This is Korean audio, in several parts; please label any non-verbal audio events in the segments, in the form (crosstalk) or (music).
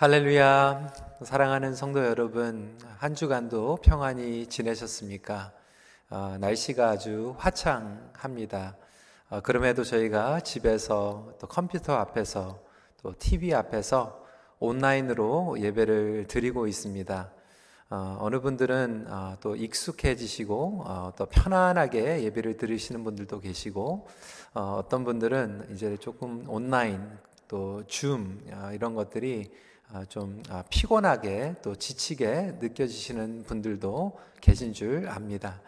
할렐루야. 사랑하는 성도 여러분, 한 주간도 평안히 지내셨습니까? 어, 날씨가 아주 화창합니다. 어, 그럼에도 저희가 집에서 또 컴퓨터 앞에서 또 TV 앞에서 온라인으로 예배를 드리고 있습니다. 어, 느 분들은 어, 또 익숙해지시고 어, 또 편안하게 예배를 들으시는 분들도 계시고 어, 떤 분들은 이제 조금 온라인 또 줌 이런 것들이 아, 좀 아, 피곤하게 또 지치게 느껴지시는 분들도 계신 줄 압니다.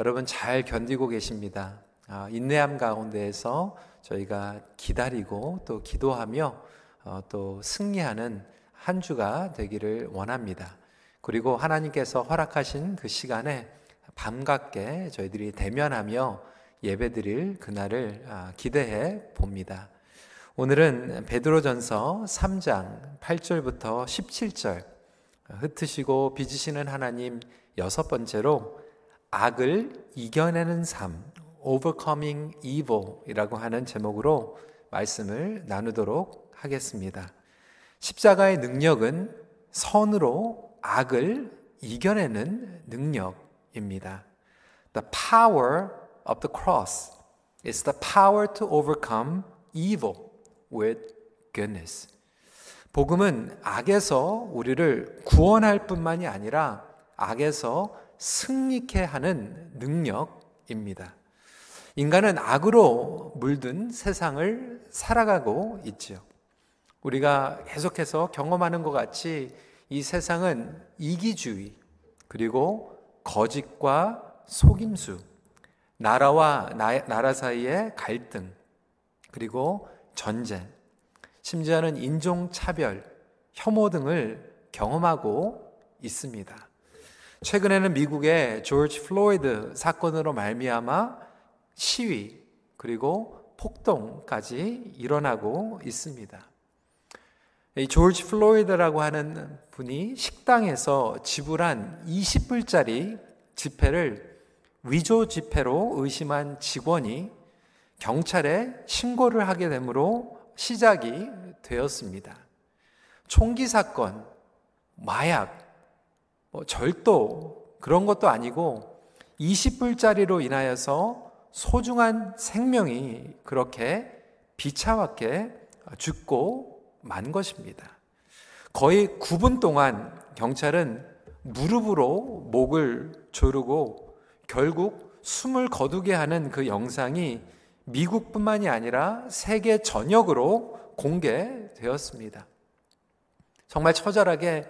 여러분 잘 견디고 계십니다. 아, 인내함 가운데에서 저희가 기다리고 또 기도하며 어, 또 승리하는 한 주가 되기를 원합니다. 그리고 하나님께서 허락하신 그 시간에 밤갑게 저희들이 대면하며 예배드릴 그날을 기대해 봅니다. 오늘은 베드로전서 3장 8절부터 17절 흩으시고 빚으시는 하나님 여섯 번째로 악을 이겨내는 삶 overcoming evil이라고 하는 제목으로 말씀을 나누도록 하겠습니다. 십자가의 능력은 선으로 악을 이겨내는 능력입니다. The power of the cross is the power to overcome evil. With goodness. 복음은 악에서 우리를 구원할 뿐만이 아니라 악에서 승리케 하는 능력입니다. 인간은 악으로 물든 세상을 살아가고 있지요. 우리가 계속해서 경험하는 것 같이 이 세상은 이기주의, 그리고 거짓과 속임수, 나라와 나, 나라 사이의 갈등, 그리고 전쟁, 심지어는 인종차별, 혐오 등을 경험하고 있습니다. 최근에는 미국의 조지 플로이드 사건으로 말미암아 시위 그리고 폭동까지 일어나고 있습니다. 이 조지 플로이드라고 하는 분이 식당에서 지불한 20불짜리 지폐를 위조 지폐로 의심한 직원이 경찰에 신고를 하게 되므로 시작이 되었습니다. 총기 사건, 마약, 뭐 절도 그런 것도 아니고 20불짜리로 인하여서 소중한 생명이 그렇게 비차왔게 죽고 만 것입니다. 거의 9분 동안 경찰은 무릎으로 목을 조르고 결국 숨을 거두게 하는 그 영상이 미국뿐만이 아니라 세계 전역으로 공개되었습니다. 정말 처절하게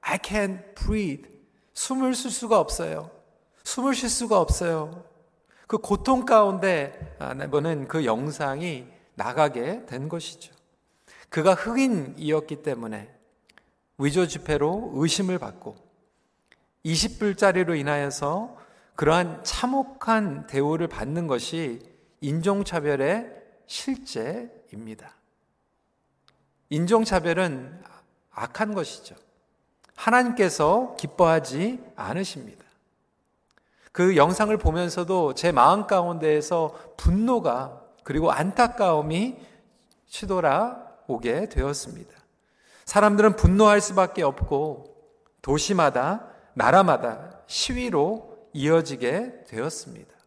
I can't breathe. 숨을 쉴 수가 없어요. 숨을 쉴 수가 없어요. 그 고통 가운데 보는 그 영상이 나가게 된 것이죠. 그가 흑인이었기 때문에 위조 지폐로 의심을 받고 20불짜리로 인하여서 그러한 참혹한 대우를 받는 것이 인종차별의 실제입니다. 인종차별은 악한 것이죠. 하나님께서 기뻐하지 않으십니다. 그 영상을 보면서도 제 마음 가운데에서 분노가 그리고 안타까움이 치돌아오게 되었습니다. 사람들은 분노할 수밖에 없고 도시마다 나라마다 시위로 이어지게 되었습니다.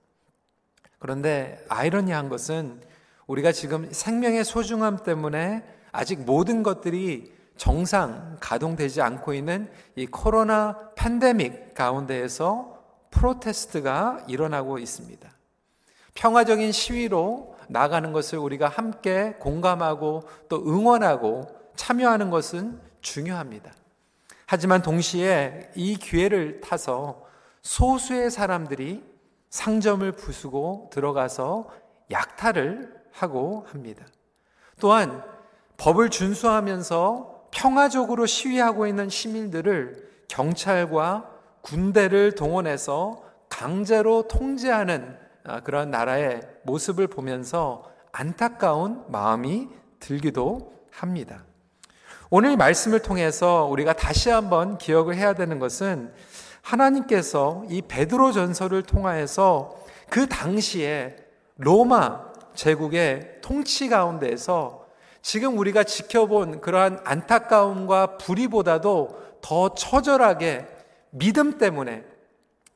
그런데 아이러니한 것은 우리가 지금 생명의 소중함 때문에 아직 모든 것들이 정상 가동되지 않고 있는 이 코로나 팬데믹 가운데에서 프로테스트가 일어나고 있습니다. 평화적인 시위로 나가는 것을 우리가 함께 공감하고 또 응원하고 참여하는 것은 중요합니다. 하지만 동시에 이 기회를 타서 소수의 사람들이 상점을 부수고 들어가서 약탈을 하고 합니다. 또한 법을 준수하면서 평화적으로 시위하고 있는 시민들을 경찰과 군대를 동원해서 강제로 통제하는 아, 그런 나라의 모습을 보면서 안타까운 마음이 들기도 합니다. 오늘 말씀을 통해서 우리가 다시 한번 기억을 해야 되는 것은 하나님께서 이 베드로 전설을 통하여서 그 당시에 로마 제국의 통치 가운데에서 지금 우리가 지켜본 그러한 안타까움과 불의보다도 더 처절하게 믿음 때문에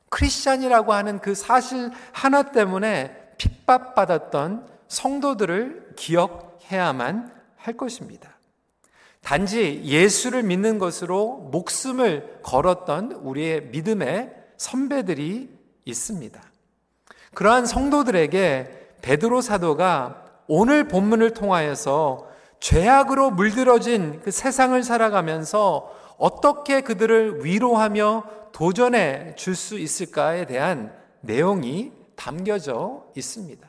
크리스찬이라고 하는 그 사실 하나 때문에 핍박받았던 성도들을 기억해야만 할 것입니다. 단지 예수를 믿는 것으로 목숨을 걸었던 우리의 믿음의 선배들이 있습니다. 그러한 성도들에게 베드로 사도가 오늘 본문을 통하여서 죄악으로 물들어진 그 세상을 살아가면서 어떻게 그들을 위로하며 도전해 줄 수 있을까에 대한 내용이 담겨져 있습니다.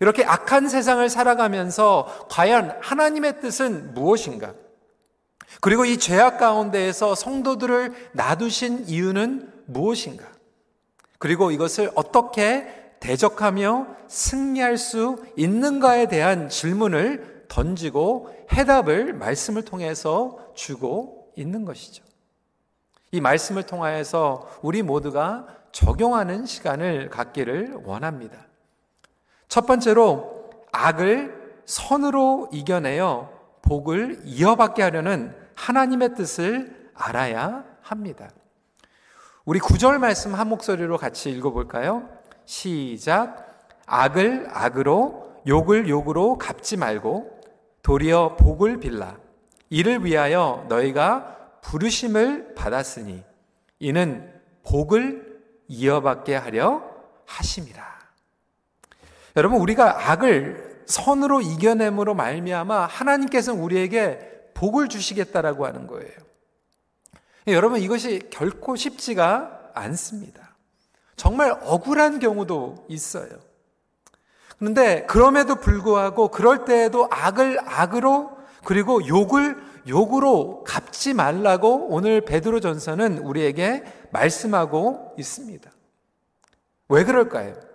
이렇게 악한 세상을 살아가면서 과연 하나님의 뜻은 무엇인가? 그리고 이 죄악 가운데에서 성도들을 놔두신 이유는 무엇인가? 그리고 이것을 어떻게 대적하며 승리할 수 있는가에 대한 질문을 던지고 해답을 말씀을 통해서 주고 있는 것이죠. 이 말씀을 통하여서 우리 모두가 적용하는 시간을 갖기를 원합니다. 첫 번째로 악을 선으로 이겨내어 복을 이어받게 하려는 하나님의 뜻을 알아야 합니다. 우리 구절 말씀 한 목소리로 같이 읽어볼까요? 시작. 악을 악으로, 욕을 욕으로 갚지 말고, 도리어 복을 빌라. 이를 위하여 너희가 부르심을 받았으니, 이는 복을 이어받게 하려 하심이라. 여러분, 우리가 악을 선으로 이겨냄으로 말미암아 하나님께서는 우리에게 복을 주시겠다라고 하는 거예요. 여러분, 이것이 결코 쉽지가 않습니다. 정말 억울한 경우도 있어요. 그런데 그럼에도 불구하고 그럴 때에도 악을 악으로 그리고 욕을 욕으로 갚지 말라고 오늘 베드로 전서는 우리에게 말씀하고 있습니다. 왜 그럴까요?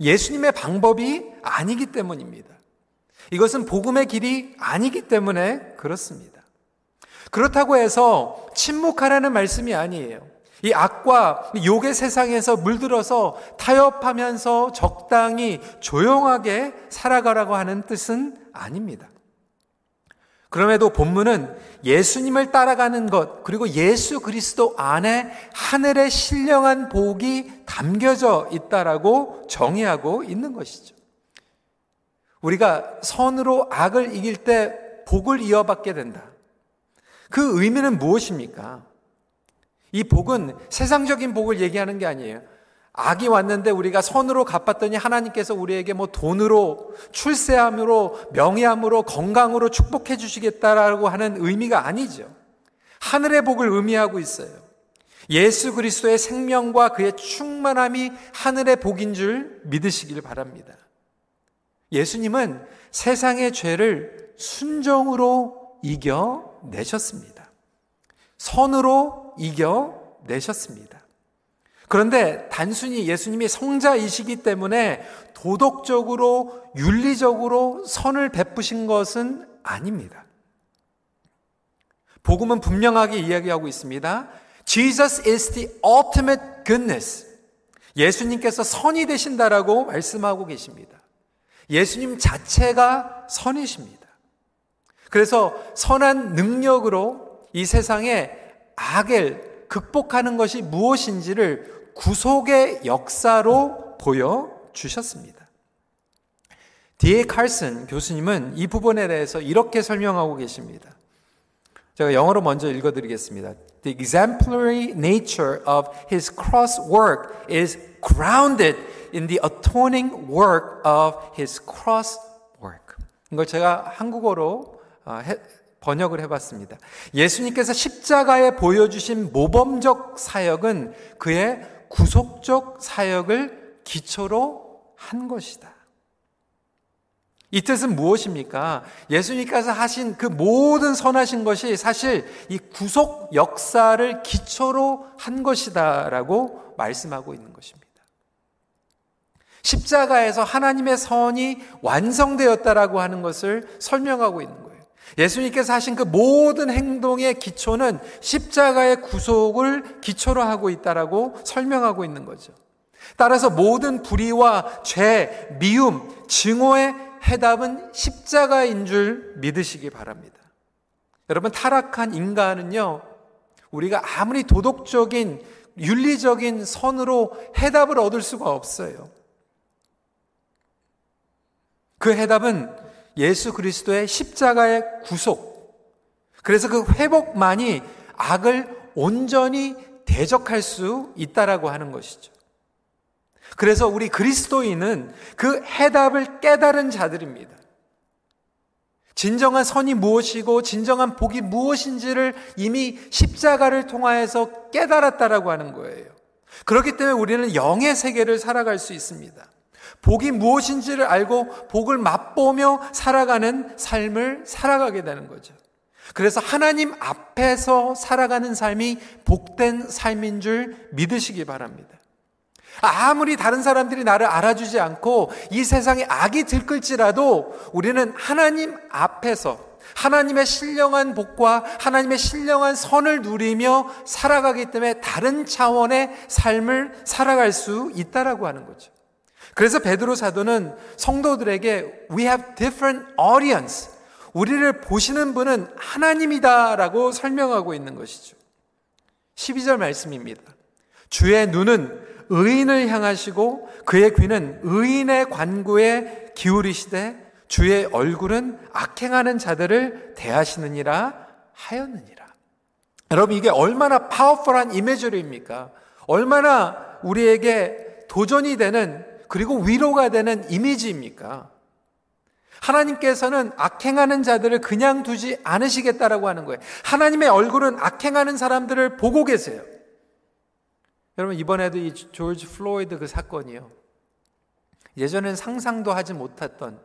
예수님의 방법이 아니기 때문입니다. 이것은 복음의 길이 아니기 때문에 그렇습니다. 그렇다고 해서 침묵하라는 말씀이 아니에요. 이 악과 욕의 세상에서 물들어서 타협하면서 적당히 조용하게 살아가라고 하는 뜻은 아닙니다. 그럼에도 본문은 예수님을 따라가는 것, 그리고 예수 그리스도 안에 하늘의 신령한 복이 담겨져 있다라고 정의하고 있는 것이죠. 우리가 선으로 악을 이길 때 복을 이어받게 된다. 그 의미는 무엇입니까? 이 복은 세상적인 복을 얘기하는 게 아니에요. 악이 왔는데 우리가 선으로 갚았더니 하나님께서 우리에게 뭐 돈으로, 출세함으로, 명예함으로, 건강으로 축복해 주시겠다라고 하는 의미가 아니죠. 하늘의 복을 의미하고 있어요. 예수 그리스도의 생명과 그의 충만함이 하늘의 복인 줄 믿으시길 바랍니다. 예수님은 세상의 죄를 순정으로 이겨내셨습니다. 선으로 이겨내셨습니다. 그런데 단순히 예수님이 성자이시기 때문에 도덕적으로, 윤리적으로 선을 베푸신 것은 아닙니다. 복음은 분명하게 이야기하고 있습니다. Jesus is the ultimate goodness. 예수님께서 선이 되신다라고 말씀하고 계십니다. 예수님 자체가 선이십니다. 그래서 선한 능력으로 이 세상에 악을 극복하는 것이 무엇인지를 구속의 역사로 보여주셨습니다. 디에 칼슨 교수님은 이 부분에 대해서 이렇게 설명하고 계십니다. 제가 영어로 먼저 읽어드리겠습니다. The exemplary nature of his cross work is grounded in the atoning work of his cross work. 이걸 제가 한국어로 번역을 해봤습니다. 예수님께서 십자가에 보여주신 모범적 사역은 그의 구속적 사역을 기초로 한 것이다. 이 뜻은 무엇입니까? 예수님께서 하신 그 모든 선하신 것이 사실 이 구속 역사를 기초로 한 것이다라고 말씀하고 있는 것입니다. 십자가에서 하나님의 선이 완성되었다라고 하는 것을 설명하고 있는 거예요. 예수님께서 하신 그 모든 행동의 기초는 십자가의 구속을 기초로 하고 있다라고 설명하고 있는 거죠. 따라서 모든 불의와 죄, 미움, 증오의 해답은 십자가인 줄 믿으시기 바랍니다. 여러분, 타락한 인간은요, 우리가 아무리 도덕적인, 윤리적인 선으로 해답을 얻을 수가 없어요. 그 해답은 예수 그리스도의 십자가의 구속. 그래서 그 회복만이 악을 온전히 대적할 수 있다라고 하는 것이죠. 그래서 우리 그리스도인은 그 해답을 깨달은 자들입니다. 진정한 선이 무엇이고 진정한 복이 무엇인지를 이미 십자가를 통하여서 깨달았다라고 하는 거예요. 그렇기 때문에 우리는 영의 세계를 살아갈 수 있습니다. 복이 무엇인지를 알고 복을 맛보며 살아가는 삶을 살아가게 되는 거죠. 그래서 하나님 앞에서 살아가는 삶이 복된 삶인 줄 믿으시기 바랍니다. 아무리 다른 사람들이 나를 알아주지 않고 이 세상에 악이 들끓지라도 우리는 하나님 앞에서 하나님의 신령한 복과 하나님의 신령한 선을 누리며 살아가기 때문에 다른 차원의 삶을 살아갈 수 있다라고 하는 거죠. 그래서 베드로 사도는 성도들에게 we have different audience. 우리를 보시는 분은 하나님이다라고 설명하고 있는 것이죠. 12절 말씀입니다. 주의 눈은 의인을 향하시고 그의 귀는 의인의 관구에 기울이시되 주의 얼굴은 악행하는 자들을 대하시느니라 하였느니라. 여러분 이게 얼마나 파워풀한 이미지입니까? 얼마나 우리에게 도전이 되는 그리고 위로가 되는 이미지입니까? 하나님께서는 악행하는 자들을 그냥 두지 않으시겠다라고 하는 거예요. 하나님의 얼굴은 악행하는 사람들을 보고 계세요. 여러분 이번에도 이 조지 플로이드 그 사건이요. 예전엔 상상도 하지 못했던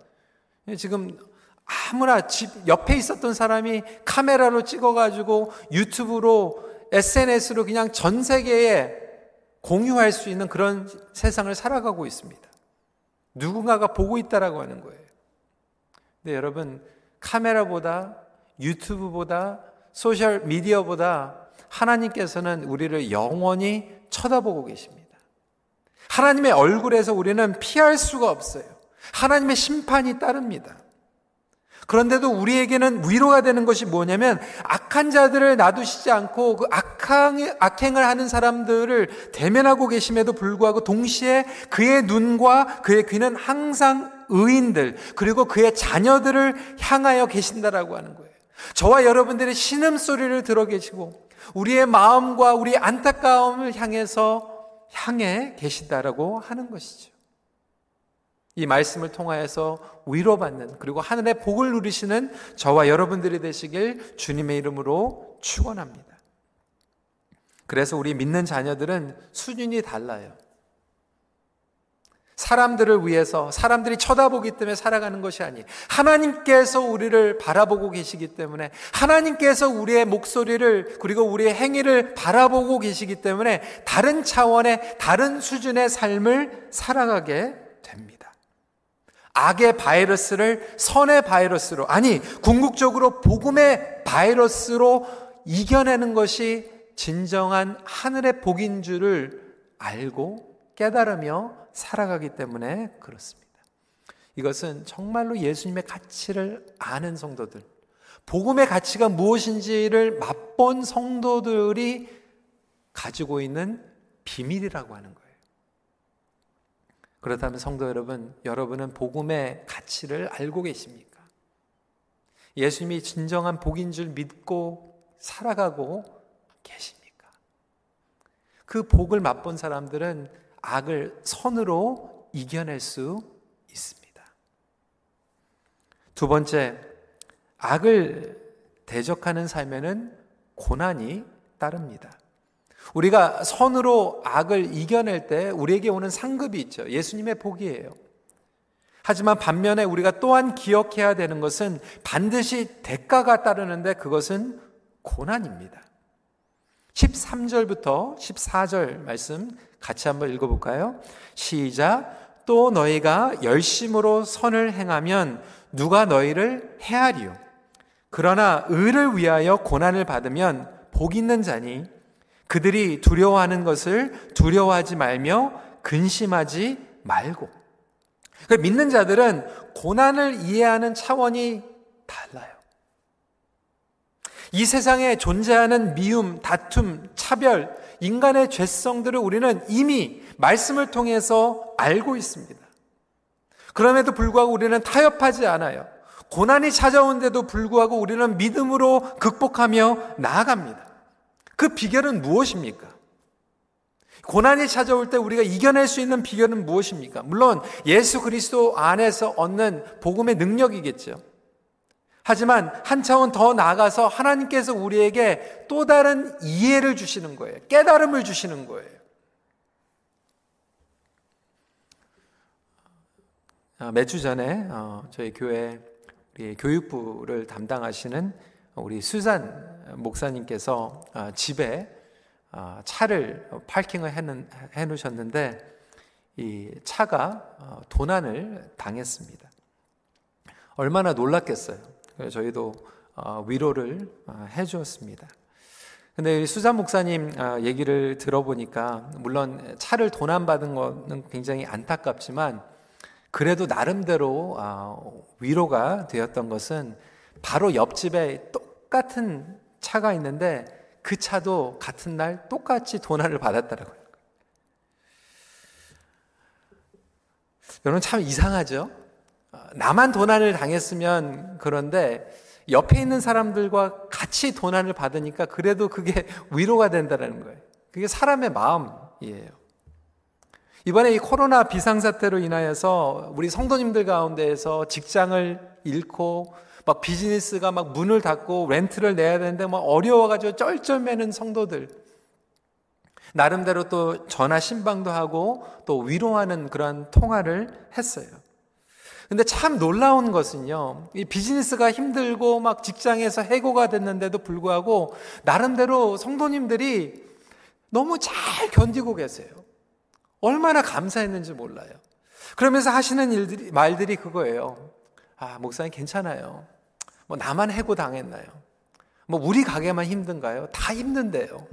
지금 아무나 집 옆에 있었던 사람이 카메라로 찍어가지고 유튜브로 SNS로 그냥 전 세계에 공유할 수 있는 그런 세상을 살아가고 있습니다. 누군가가 보고 있다라고 하는 거예요. 근데 여러분 카메라보다 유튜브보다 소셜 미디어보다 하나님께서는 우리를 영원히 쳐다보고 계십니다. 하나님의 얼굴에서 우리는 피할 수가 없어요. 하나님의 심판이 따릅니다. 그런데도 우리에게는 위로가 되는 것이 뭐냐면 악한 자들을 놔두시지 않고 그 악행, 악행을 하는 사람들을 대면하고 계심에도 불구하고 동시에 그의 눈과 그의 귀는 항상 의인들 그리고 그의 자녀들을 향하여 계신다라고 하는 거예요. 저와 여러분들의 신음소리를 들어 계시고 우리의 마음과 우리 안타까움을 향해서 향해 계시다라고 하는 것이죠. 이 말씀을 통하여서 위로받는 그리고 하늘의 복을 누리시는 저와 여러분들이 되시길 주님의 이름으로 축원합니다. 그래서 우리 믿는 자녀들은 수준이 달라요. 사람들을 위해서 사람들이 쳐다보기 때문에 살아가는 것이 아니 하나님께서 우리를 바라보고 계시기 때문에 하나님께서 우리의 목소리를 그리고 우리의 행위를 바라보고 계시기 때문에 다른 차원의 다른 수준의 삶을 살아가게 됩니다. 악의 바이러스를 선의 바이러스로 아니 궁극적으로 복음의 바이러스로 이겨내는 것이 진정한 하늘의 복인 줄을 알고 깨달으며 살아가기 때문에 그렇습니다. 이것은 정말로 예수님의 가치를 아는 성도들, 복음의 가치가 무엇인지를 맛본 성도들이 가지고 있는 비밀이라고 하는 거예요. 그렇다면 성도 여러분, 여러분은 복음의 가치를 알고 계십니까? 예수님이 진정한 복인 줄 믿고 살아가고 계십니까? 그 복을 맛본 사람들은 악을 선으로 이겨낼 수 있습니다. 두 번째, 악을 대적하는 삶에는 고난이 따릅니다. 우리가 선으로 악을 이겨낼 때 우리에게 오는 상급이 있죠. 예수님의 복이에요. 하지만 반면에 우리가 또한 기억해야 되는 것은 반드시 대가가 따르는데 그것은 고난입니다. 13절부터 14절 말씀 같이 한번 읽어볼까요? 시작. 또 너희가 열심으로 선을 행하면 누가 너희를 해하리요. 그러나 의를 위하여 고난을 받으면 복 있는 자니 그들이 두려워하는 것을 두려워하지 말며 근심하지 말고 그 믿는 자들은 고난을 이해하는 차원이 달라요. 이 세상에 존재하는 미움, 다툼, 차별, 인간의 죄성들을 우리는 이미 말씀을 통해서 알고 있습니다. 그럼에도 불구하고 우리는 타협하지 않아요. 고난이 찾아온데도 불구하고 우리는 믿음으로 극복하며 나아갑니다. 그 비결은 무엇입니까? 고난이 찾아올 때 우리가 이겨낼 수 있는 비결은 무엇입니까? 물론 예수 그리스도 안에서 얻는 복음의 능력이겠죠. 하지만 한 차원 더 나아가서 하나님께서 우리에게 또 다른 이해를 주시는 거예요. 깨달음을 주시는 거예요. 아, 몇주 전에 어, 저희 교회 교육부를 담당하시는 우리 수산 목사님께서 아, 집에 아, 차를 파킹을 해 놓으셨는데 이 차가 어, 도난을 당했습니다. 얼마나 놀랐겠어요. 저희도 어, 위로를 어, 해 주었습니다. 근데 수산 목사님 얘기를 들어보니까 물론 차를 도난받은 것은 굉장히 안타깝지만 그래도 나름대로 위로가 되었던 것은 바로 옆집에 똑같은 차가 있는데 그 차도 같은 날 똑같이 도난을 받았다라고요. 여러분 참 이상하죠? 나만 도난을 당했으면 그런데 옆에 있는 사람들과 같이 도난을 받으니까 그래도 그게 (laughs) 위로가 된다는 거예요. 그게 사람의 마음이에요. 이번에 이 코로나 비상사태로 인하여서 우리 성도님들 가운데에서 직장을 잃고 막 비즈니스가 막 문을 닫고 렌트를 내야 되는데 막 어려워가지고 쩔쩔매는 성도들. 나름대로 또 전화 신방도 하고 또 위로하는 그런 통화를 했어요. 근데 참 놀라운 것은요, 이 비즈니스가 힘들고 막 직장에서 해고가 됐는데도 불구하고 나름대로 성도님들이 너무 잘 견디고 계세요. 얼마나 감사했는지 몰라요. 그러면서 하시는 일들이, 말들이 그거예요. 아, 목사님 괜찮아요. 뭐 나만 해고 당했나요? 뭐 우리 가게만 힘든가요? 다 힘든데요.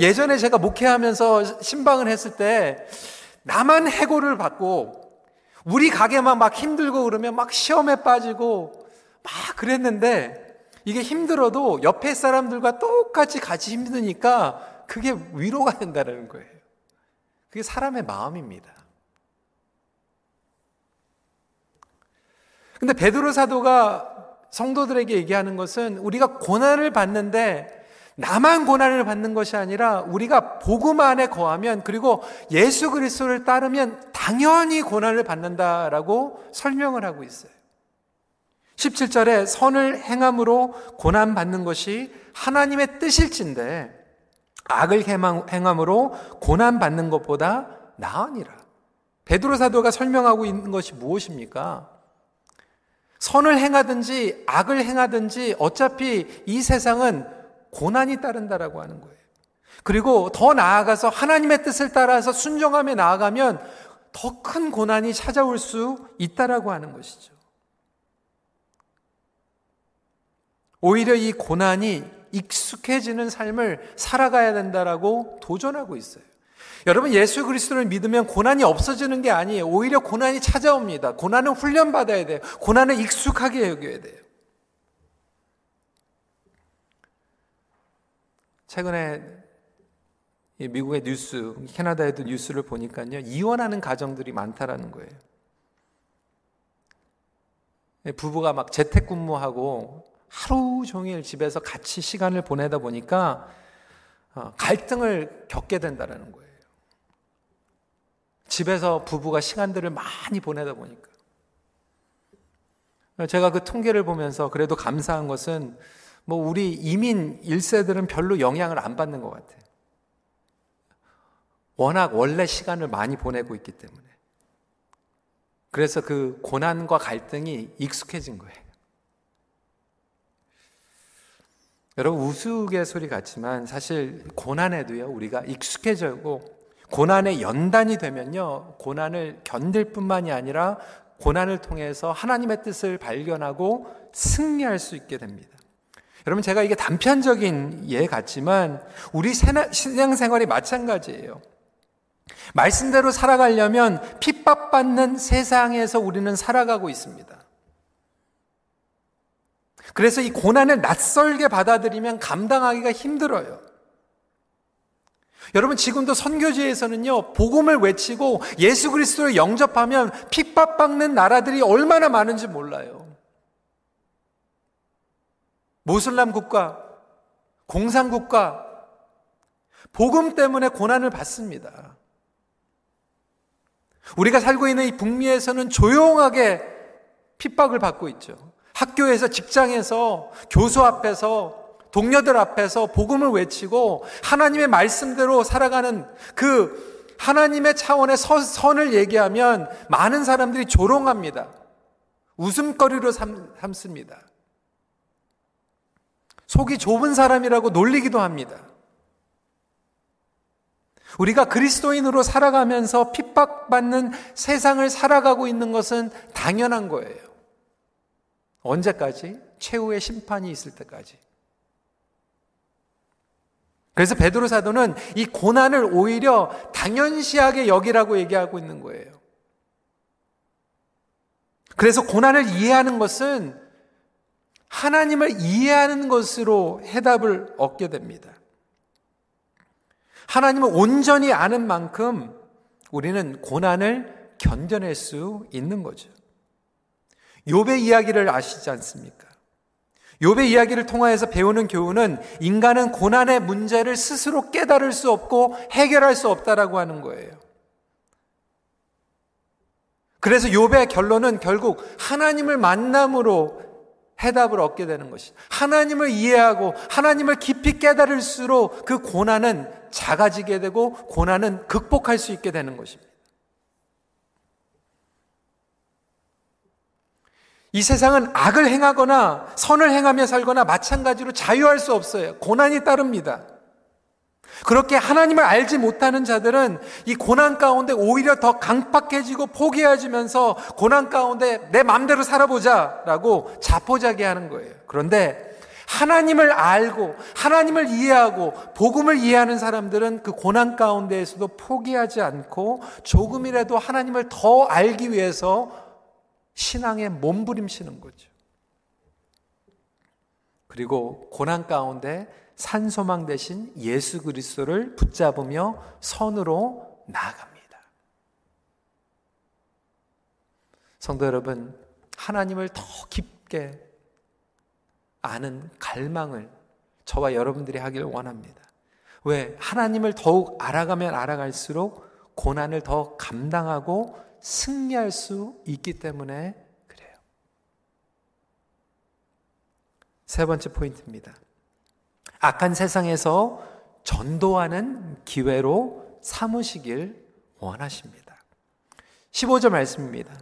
예전에 제가 목회하면서 신방을 했을 때 나만 해고를 받고 우리 가게만 막 힘들고 그러면 막 시험에 빠지고 막 그랬는데 이게 힘들어도 옆에 사람들과 똑같이 같이 힘드니까 그게 위로가 된다는 거예요. 그게 사람의 마음입니다. 근데 베드로 사도가 성도들에게 얘기하는 것은 우리가 고난을 받는데 나만 고난을 받는 것이 아니라 우리가 복음 안에 거하면 그리고 예수 그리스도를 따르면 당연히 고난을 받는다라고 설명을 하고 있어요. 17절에 선을 행함으로 고난 받는 것이 하나님의 뜻일진데 악을 행함으로 고난 받는 것보다 나으니라. 베드로 사도가 설명하고 있는 것이 무엇입니까? 선을 행하든지 악을 행하든지 어차피 이 세상은 고난이 따른다라고 하는 거예요. 그리고 더 나아가서 하나님의 뜻을 따라서 순종하며 나아가면 더 큰 고난이 찾아올 수 있다라고 하는 것이죠. 오히려 이 고난이 익숙해지는 삶을 살아가야 된다라고 도전하고 있어요. 여러분 예수 그리스도를 믿으면 고난이 없어지는 게 아니에요. 오히려 고난이 찾아옵니다. 고난은 훈련 받아야 돼요. 고난은 익숙하게 여겨야 돼요. 최근에 미국의 뉴스, 캐나다에도 뉴스를 보니까요. 이혼하는 가정들이 많다라는 거예요. 부부가 막 재택근무하고 하루 종일 집에서 같이 시간을 보내다 보니까 어, 갈등을 겪게 된다는 거예요. 집에서 부부가 시간들을 많이 보내다 보니까. 제가 그 통계를 보면서 그래도 감사한 것은 뭐 우리 이민 1세들은 별로 영향을 안 받는 것 같아요. 워낙 원래 시간을 많이 보내고 있기 때문에. 그래서 그 고난과 갈등이 익숙해진 거예요. 여러분 우스갯소리 같지만 사실 고난에도요 우리가 익숙해지고 고난의 연단이 되면요 고난을 견딜 뿐만이 아니라 고난을 통해서 하나님의 뜻을 발견하고 승리할 수 있게 됩니다. 여러분 제가 이게 단편적인 예 같지만 우리 신앙생활이 마찬가지예요. 말씀대로 살아가려면 핍박받는 세상에서 우리는 살아가고 있습니다. 그래서 이 고난을 낯설게 받아들이면 감당하기가 힘들어요. 여러분 지금도 선교지에서는요 복음을 외치고 예수 그리스도를 영접하면 핍박받는 나라들이 얼마나 많은지 몰라요. 모슬람 국가, 공산 국가, 복음 때문에 고난을 받습니다. 우리가 살고 있는 이 북미에서는 조용하게 핍박을 받고 있죠. 학교에서, 직장에서, 교수 앞에서, 동료들 앞에서 복음을 외치고 하나님의 말씀대로 살아가는 그 하나님의 차원의 선을 얘기하면 많은 사람들이 조롱합니다. 웃음거리로 삼, 삼습니다. 속이 좁은 사람이라고 놀리기도 합니다. 우리가 그리스도인으로 살아가면서 핍박받는 세상을 살아가고 있는 것은 당연한 거예요. 언제까지? 최후의 심판이 있을 때까지. 그래서 베드로 사도는 이 고난을 오히려 당연시하게 여기라고 얘기하고 있는 거예요. 그래서 고난을 이해하는 것은 하나님을 이해하는 것으로 해답을 얻게 됩니다. 하나님을 온전히 아는 만큼 우리는 고난을 견뎌낼 수 있는 거죠. 욥의 이야기를 아시지 않습니까? 욥의 이야기를 통하여서 배우는 교훈은 인간은 고난의 문제를 스스로 깨달을 수 없고 해결할 수 없다라고 하는 거예요. 그래서 욥의 결론은 결국 하나님을 만남으로 해답을 얻게 되는 것이. 하나님을 이해하고 하나님을 깊이 깨달을수록 그 고난은 작아지게 되고 고난은 극복할 수 있게 되는 것입니다. 이 세상은 악을 행하거나 선을 행하며 살거나 마찬가지로 자유할 수 없어요. 고난이 따릅니다. 그렇게 하나님을 알지 못하는 자들은 이 고난 가운데 오히려 더 강팍해지고 포기해지면서 고난 가운데 내 마음대로 살아보자 라고 자포자기 하는 거예요. 그런데 하나님을 알고 하나님을 이해하고 복음을 이해하는 사람들은 그 고난 가운데에서도 포기하지 않고 조금이라도 하나님을 더 알기 위해서 신앙에 몸부림치는 거죠. 그리고 고난 가운데 산소망 대신 예수 그리스도를 붙잡으며 선으로 나아갑니다. 성도 여러분, 하나님을 더 깊게 아는 갈망을 저와 여러분들이 하기를 원합니다. 왜? 하나님을 더욱 알아가면 알아갈수록 고난을 더 감당하고 승리할 수 있기 때문에 그래요. 세 번째 포인트입니다. 악한 세상에서 전도하는 기회로 삼으시길 원하십니다. 15절 말씀입니다.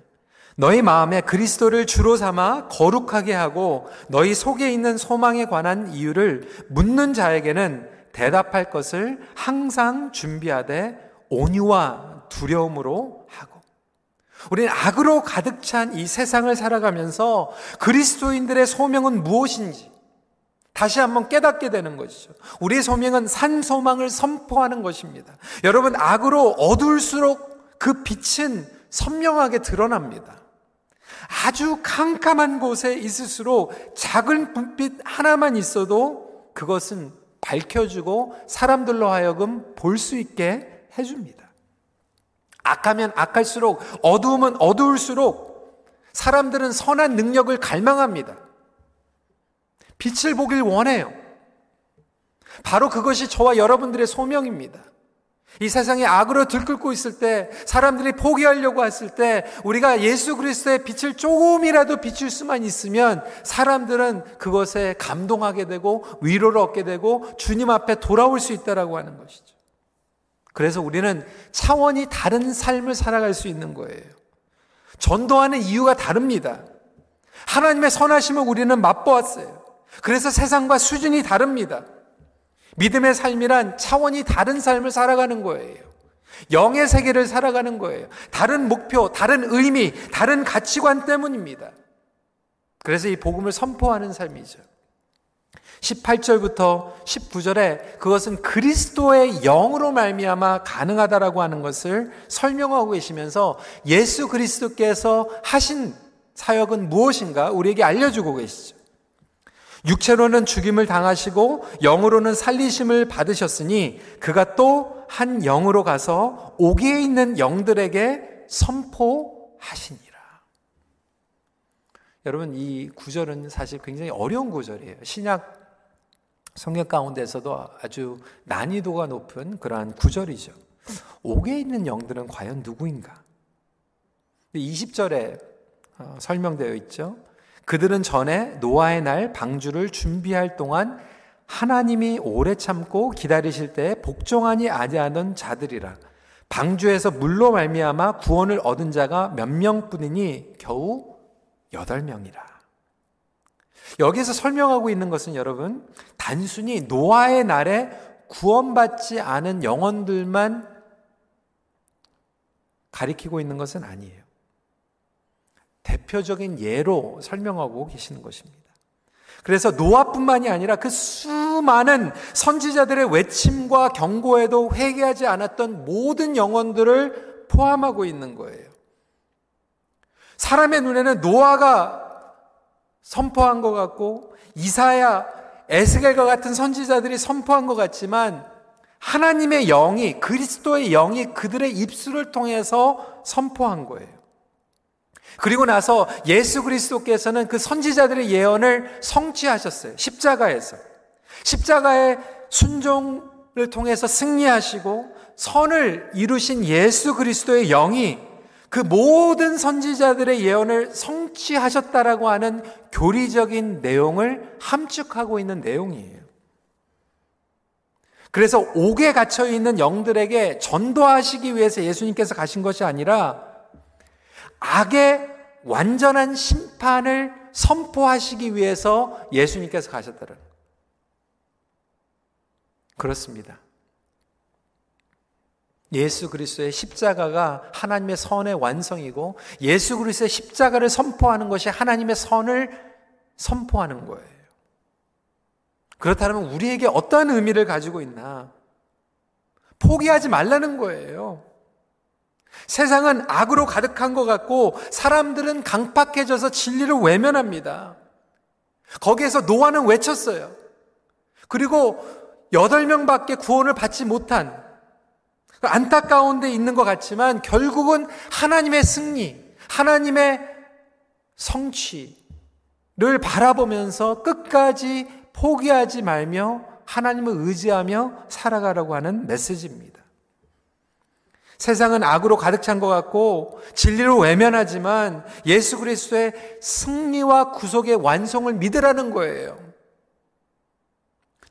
너희 마음에 그리스도를 주로 삼아 거룩하게 하고 너희 속에 있는 소망에 관한 이유를 묻는 자에게는 대답할 것을 항상 준비하되 온유와 두려움으로 하고 우리는 악으로 가득 찬 이 세상을 살아가면서 그리스도인들의 소명은 무엇인지 다시 한번 깨닫게 되는 것이죠. 우리의 소명은 산 소망을 선포하는 것입니다. 여러분, 악으로 어두울수록 그 빛은 선명하게 드러납니다. 아주 캄캄한 곳에 있을수록 작은 불빛 하나만 있어도 그것은 밝혀주고 사람들로 하여금 볼 수 있게 해줍니다. 악하면 악할수록 어두우면 어두울수록 사람들은 선한 능력을 갈망합니다. 빛을 보길 원해요. 바로 그것이 저와 여러분들의 소명입니다. 이 세상에 악으로 들끓고 있을 때, 사람들이 포기하려고 했을 때, 우리가 예수 그리스도의 빛을 조금이라도 비출 수만 있으면, 사람들은 그것에 감동하게 되고, 위로를 얻게 되고, 주님 앞에 돌아올 수 있다라고 하는 것이죠. 그래서 우리는 차원이 다른 삶을 살아갈 수 있는 거예요. 전도하는 이유가 다릅니다. 하나님의 선하심을 우리는 맛보았어요. 그래서 세상과 수준이 다릅니다. 믿음의 삶이란 차원이 다른 삶을 살아가는 거예요. 영의 세계를 살아가는 거예요. 다른 목표, 다른 의미, 다른 가치관 때문입니다. 그래서 이 복음을 선포하는 삶이죠. 18절부터 19절에 그것은 그리스도의 영으로 말미암아 가능하다라고 하는 것을 설명하고 계시면서 예수 그리스도께서 하신 사역은 무엇인가 우리에게 알려주고 계시죠. 육체로는 죽임을 당하시고 영으로는 살리심을 받으셨으니 그가 또 한 영으로 가서 옥에 있는 영들에게 선포하시니라. 여러분 이 구절은 사실 굉장히 어려운 구절이에요. 신약 성경 가운데서도 아주 난이도가 높은 그러한 구절이죠. 옥에 있는 영들은 과연 누구인가? 20절에 어, 설명되어 있죠. 그들은 전에 노아의 날 방주를 준비할 동안 하나님이 오래 참고 기다리실 때 복종하니 아니하던 자들이라. 방주에서 물로 말미암아 구원을 얻은 자가 몇 명뿐이니 겨우 여덟 명이라. 여기서 설명하고 있는 것은 여러분 단순히 노아의 날에 구원받지 않은 영혼들만 가리키고 있는 것은 아니에요. 대표적인 예로 설명하고 계시는 것입니다. 그래서 노아뿐만이 아니라 그 수많은 선지자들의 외침과 경고에도 회개하지 않았던 모든 영혼들을 포함하고 있는 거예요. 사람의 눈에는 노아가 선포한 것 같고 이사야, 에스겔과 같은 선지자들이 선포한 것 같지만 하나님의 영이 그리스도의 영이 그들의 입술을 통해서 선포한 거예요. 그리고 나서 예수 그리스도께서는 그 선지자들의 예언을 성취하셨어요. 십자가에서. 십자가의 순종을 통해서 승리하시고 선을 이루신 예수 그리스도의 영이 그 모든 선지자들의 예언을 성취하셨다라고 하는 교리적인 내용을 함축하고 있는 내용이에요. 그래서 옥에 갇혀 있는 영들에게 전도하시기 위해서 예수님께서 가신 것이 아니라 악의 완전한 심판을 선포하시기 위해서 예수님께서 가셨다는 그렇습니다. 예수 그리스도의 십자가가 하나님의 선의 완성이고 예수 그리스도의 십자가를 선포하는 것이 하나님의 선을 선포하는 거예요. 그렇다면 우리에게 어떠한 의미를 가지고 있나? 포기하지 말라는 거예요. 세상은 악으로 가득한 것 같고 사람들은 강팍해져서 진리를 외면합니다. 거기에서 노아는 외쳤어요. 그리고 여덟 명밖에 구원을 받지 못한 안타까운 데 있는 것 같지만 결국은 하나님의 승리, 하나님의 성취를 바라보면서 끝까지 포기하지 말며 하나님을 의지하며 살아가라고 하는 메시지입니다. 세상은 악으로 가득 찬 것 같고 진리를 외면하지만 예수 그리스도의 승리와 구속의 완성을 믿으라는 거예요.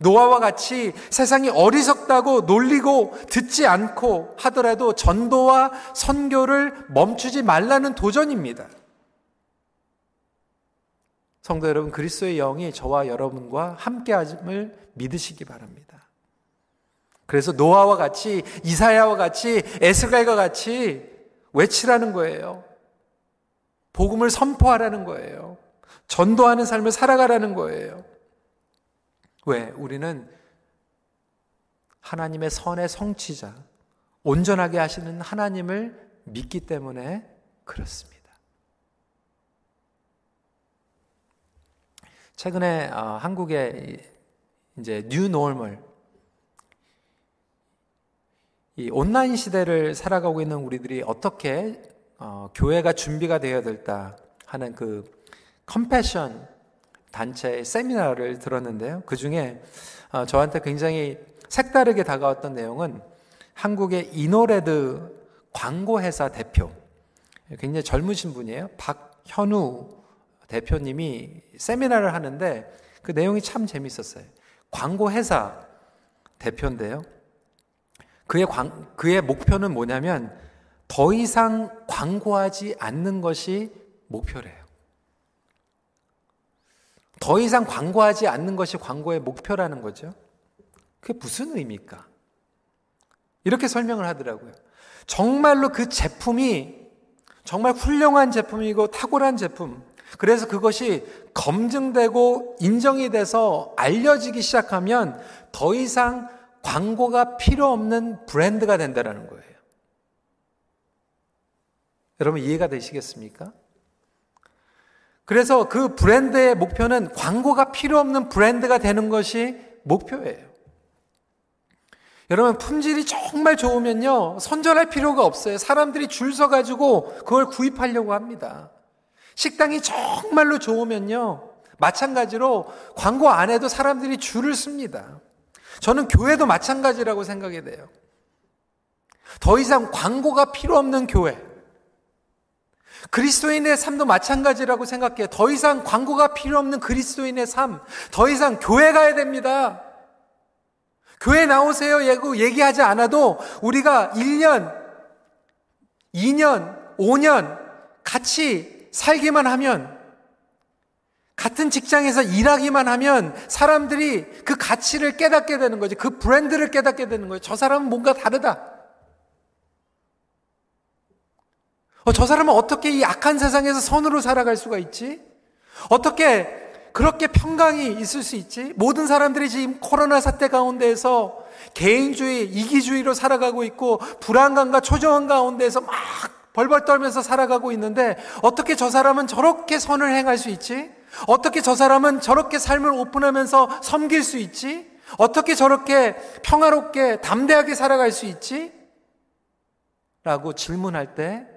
노아와 같이 세상이 어리석다고 놀리고 듣지 않고 하더라도 전도와 선교를 멈추지 말라는 도전입니다. 성도 여러분, 그리스도의 영이 저와 여러분과 함께함을 믿으시기 바랍니다. 그래서 노아와 같이 이사야와 같이 에스갈과 같이 외치라는 거예요. 복음을 선포하라는 거예요. 전도하는 삶을 살아가라는 거예요. 왜? 우리는 하나님의 선의 성취자, 온전하게 하시는 하나님을 믿기 때문에 그렇습니다. 최근에 어, 한국의 이제 new normal 이 온라인 시대를 살아가고 있는 우리들이 어떻게 어, 교회가 준비가 되어야 될까 하는 그 컴패션 단체의 세미나를 들었는데요. 그 중에 어, 저한테 굉장히 색다르게 다가왔던 내용은 한국의 이노레드 광고회사 대표, 굉장히 젊으신 분이에요. 박현우 대표님이 세미나를 하는데 그 내용이 참 재밌었어요. 광고회사 대표인데요. 그의, 광, 그의 목표는 뭐냐면 더 이상 광고하지 않는 것이 목표래요. 더 이상 광고하지 않는 것이 광고의 목표라는 거죠. 그게 무슨 의미입니까? 이렇게 설명을 하더라고요. 정말로 그 제품이 정말 훌륭한 제품이고 탁월한 제품, 그래서 그것이 검증되고 인정이 돼서 알려지기 시작하면 더 이상 광고가 필요 없는 브랜드가 된다는 거예요. 여러분 이해가 되시겠습니까? 그래서 그 브랜드의 목표는 광고가 필요 없는 브랜드가 되는 것이 목표예요. 여러분 품질이 정말 좋으면요 선전할 필요가 없어요. 사람들이 줄 서가지고 그걸 구입하려고 합니다. 식당이 정말로 좋으면요 마찬가지로 광고 안 해도 사람들이 줄을 씁니다. 저는 교회도 마찬가지라고 생각이 돼요. 더 이상 광고가 필요 없는 교회. 그리스도인의 삶도 마찬가지라고 생각해요. 더 이상 광고가 필요 없는 그리스도인의 삶. 더 이상 교회 가야 됩니다. 교회 나오세요. 얘기하지 않아도 우리가 1년, 2년, 5년 같이 살기만 하면 같은 직장에서 일하기만 하면 사람들이 그 가치를 깨닫게 되는 거지. 그 브랜드를 깨닫게 되는 거예요. 저 사람은 뭔가 다르다. 어, 저 사람은 어떻게 이 악한 세상에서 선으로 살아갈 수가 있지? 어떻게 그렇게 평강이 있을 수 있지? 모든 사람들이 지금 코로나 사태 가운데에서 개인주의, 이기주의로 살아가고 있고 불안감과 초조한 가운데에서 막 벌벌 떨면서 살아가고 있는데 어떻게 저 사람은 저렇게 선을 행할 수 있지? 어떻게 저 사람은 저렇게 삶을 오픈하면서 섬길 수 있지? 어떻게 저렇게 평화롭게 담대하게 살아갈 수 있지? 라고 질문할 때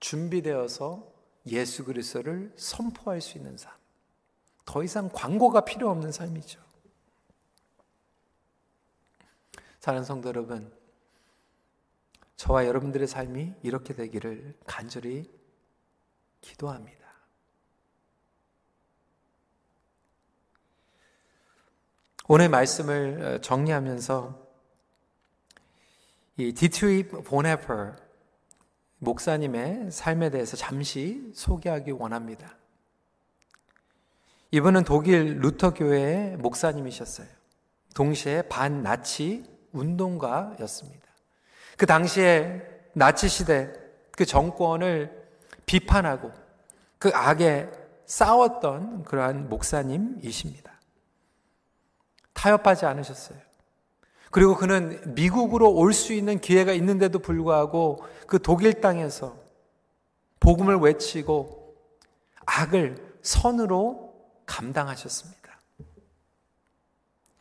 준비되어서 예수 그리스도를 선포할 수 있는 삶. 더 이상 광고가 필요 없는 삶이죠. 사랑하는 성도 여러분, 저와 여러분들의 삶이 이렇게 되기를 간절히 기도합니다. 오늘 말씀을 어, 정리하면서 이 디트리히 본회퍼 목사님의 삶에 대해서 잠시 소개하기 원합니다. 이분은 독일 루터 교회의 목사님이셨어요. 동시에 반나치 운동가였습니다. 그 당시에 나치 시대 그 정권을 비판하고 그 악에 싸웠던 그러한 목사님이십니다. 타협하지 않으셨어요. 그리고 그는 미국으로 올 수 있는 기회가 있는데도 불구하고 그 독일 땅에서 복음을 외치고 악을 선으로 감당하셨습니다.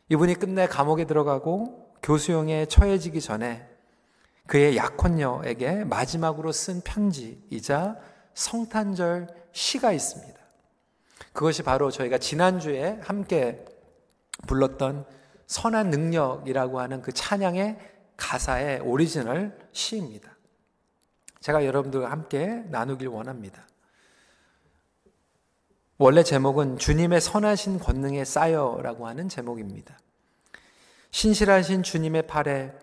이분이 끝내 감옥에 들어가고 교수형에 처해지기 전에 그의 약혼녀에게 마지막으로 쓴 편지이자 성탄절 시가 있습니다. 그것이 바로 저희가 지난주에 함께 불렀던 선한 능력이라고 하는 그 찬양의 가사의 오리지널 시입니다. 제가 여러분들과 함께 나누길 원합니다. 원래 제목은 주님의 선하신 권능에 싸여라고 하는 제목입니다. 신실하신 주님의 팔에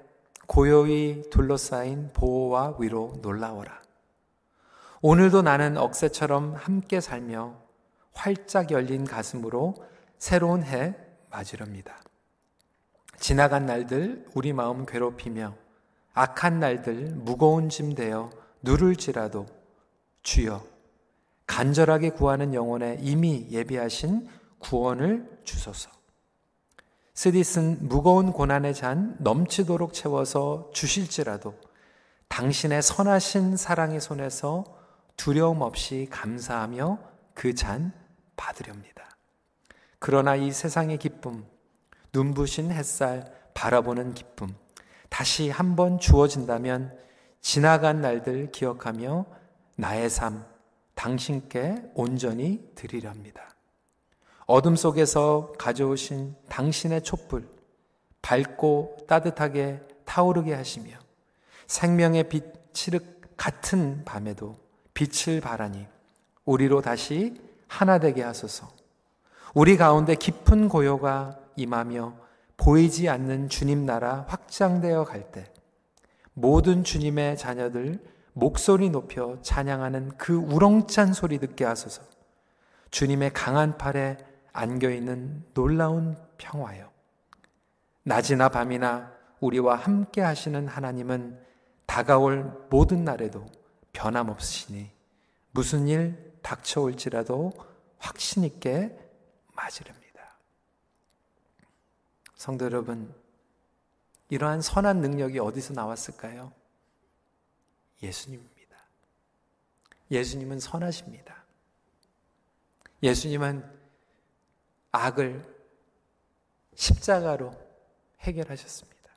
고요히 둘러싸인 보호와 위로 놀라워라. 오늘도 나는 억새처럼 함께 살며 활짝 열린 가슴으로 새로운 해 맞으렵니다. 지나간 날들 우리 마음 괴롭히며 악한 날들 무거운 짐 되어 누를지라도 주여 간절하게 구하는 영혼에 이미 예비하신 구원을 주소서. 스디슨 무거운 고난의 잔 넘치도록 채워서 주실지라도 당신의 선하신 사랑의 손에서 두려움 없이 감사하며 그 잔 받으렵니다. 그러나 이 세상의 기쁨, 눈부신 햇살 바라보는 기쁨, 다시 한번 주어진다면 지나간 날들 기억하며 나의 삶, 당신께 온전히 드리렵니다. 어둠 속에서 가져오신 당신의 촛불, 밝고 따뜻하게 타오르게 하시며 생명의 빛 칠흑 같은 밤에도 빛을 바라니 우리로 다시 하나 되게 하소서. 우리 가운데 깊은 고요가 임하며 보이지 않는 주님 나라 확장되어 갈 때 모든 주님의 자녀들 목소리 높여 찬양하는 그 우렁찬 소리 듣게 하소서. 주님의 강한 팔에 안겨 있는 놀라운 평화요. 낮이나 밤이나 우리와 함께 하시는 하나님은 다가올 모든 날에도 변함없으시니 무슨 일 닥쳐올지라도 확신 있게 맞으렵니다. 성도 여러분, 이러한 선한 능력이 어디서 나왔을까요? 예수님입니다. 예수님은 선하십니다. 예수님은 악을 십자가로 해결하셨습니다.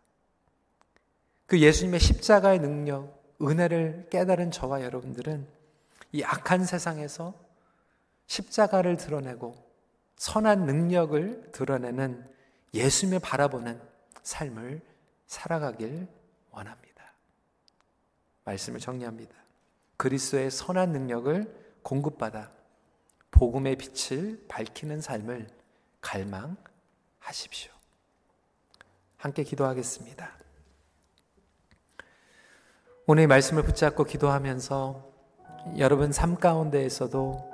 그 예수님의 십자가의 능력, 은혜를 깨달은 저와 여러분들은 이 악한 세상에서 십자가를 드러내고 선한 능력을 드러내는 예수님을 바라보는 삶을 살아가길 원합니다. 말씀을 정리합니다. 그리스도의 선한 능력을 공급받아 복음의 빛을 밝히는 삶을 갈망하십시오. 함께 기도하겠습니다. 오늘 이 말씀을 붙잡고 기도하면서 여러분 삶 가운데에서도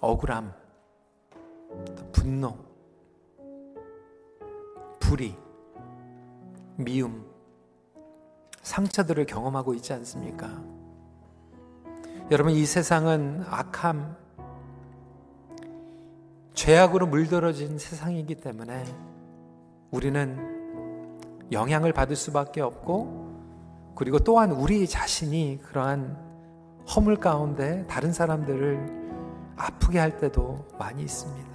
억울함, 분노, 불의, 미움, 상처들을 경험하고 있지 않습니까? 여러분, 이 세상은 악함, 죄악으로 물들어진 세상이기 때문에 우리는 영향을 받을 수밖에 없고, 그리고 또한 우리 자신이 그러한 허물 가운데 다른 사람들을 아프게 할 때도 많이 있습니다.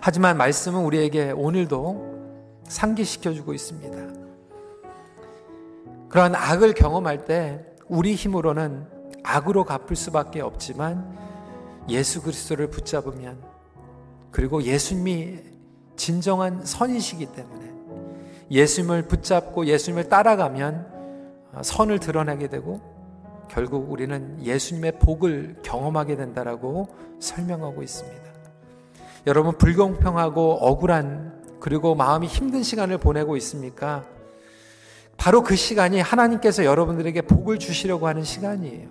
하지만 말씀은 우리에게 오늘도 상기시켜주고 있습니다. 그러한 악을 경험할 때 우리 힘으로는 악으로 갚을 수밖에 없지만 예수 그리스도를 붙잡으면 그리고 예수님이 진정한 선이시기 때문에 예수님을 붙잡고 예수님을 따라가면 선을 드러내게 되고 결국 우리는 예수님의 복을 경험하게 된다라고 설명하고 있습니다. 여러분 불공평하고 억울한 그리고 마음이 힘든 시간을 보내고 있습니까? 바로 그 시간이 하나님께서 여러분들에게 복을 주시려고 하는 시간이에요.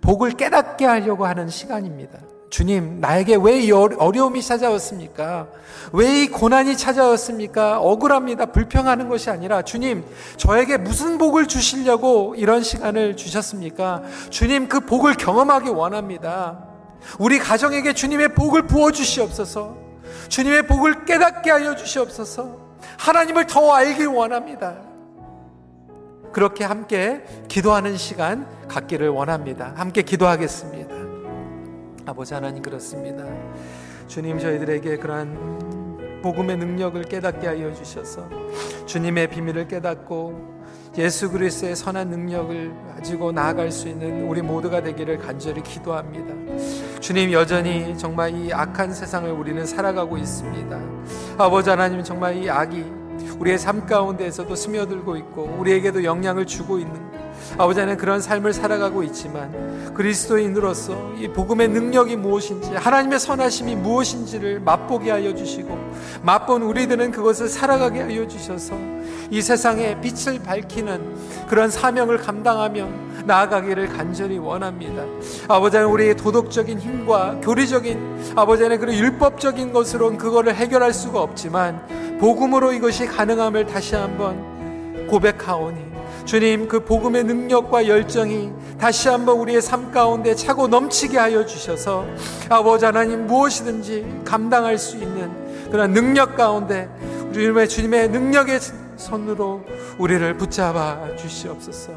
복을 깨닫게 하려고 하는 시간입니다. 주님, 나에게 왜 이 어려움이 찾아왔습니까? 왜 이 고난이 찾아왔습니까? 억울합니다. 불평하는 것이 아니라, 주님, 저에게 무슨 복을 주시려고 이런 시간을 주셨습니까? 주님, 그 복을 경험하기 원합니다. 우리 가정에게 주님의 복을 부어 주시옵소서. 주님의 복을 깨닫게 하여 주시옵소서. 하나님을 더 알길 원합니다. 그렇게 함께 기도하는 시간 갖기를 원합니다. 함께 기도하겠습니다. 아버지 하나님 그렇습니다. 주님 저희들에게 그러한 복음의 능력을 깨닫게 하여 주셔서 주님의 비밀을 깨닫고 예수 그리스도의 선한 능력을 가지고 나아갈 수 있는 우리 모두가 되기를 간절히 기도합니다. 주님 여전히 정말 이 악한 세상을 우리는 살아가고 있습니다. 아버지 하나님 정말 이 악이 우리의 삶 가운데에서도 스며들고 있고 우리에게도 영향을 주고 있는 아버지 하나님 그런 삶을 살아가고 있지만 그리스도인으로서 이 복음의 능력이 무엇인지 하나님의 선하심이 무엇인지를 맛보게 하여 주시고 맛본 우리들은 그것을 살아가게 하여 주셔서 이 세상에 빛을 밝히는 그런 사명을 감당하며 나아가기를 간절히 원합니다. 아버지 하나님 우리의 도덕적인 힘과 교리적인 아버지 하나님 그런 율법적인 것으로는 그거를 해결할 수가 없지만 복음으로 이것이 가능함을 다시 한번 고백하오니 주님 그 복음의 능력과 열정이 다시 한번 우리의 삶 가운데 차고 넘치게 하여 주셔서 아버지 하나님 무엇이든지 감당할 수 있는 그런 능력 가운데 우리의 주님의 능력의 손으로 우리를 붙잡아 주시옵소서.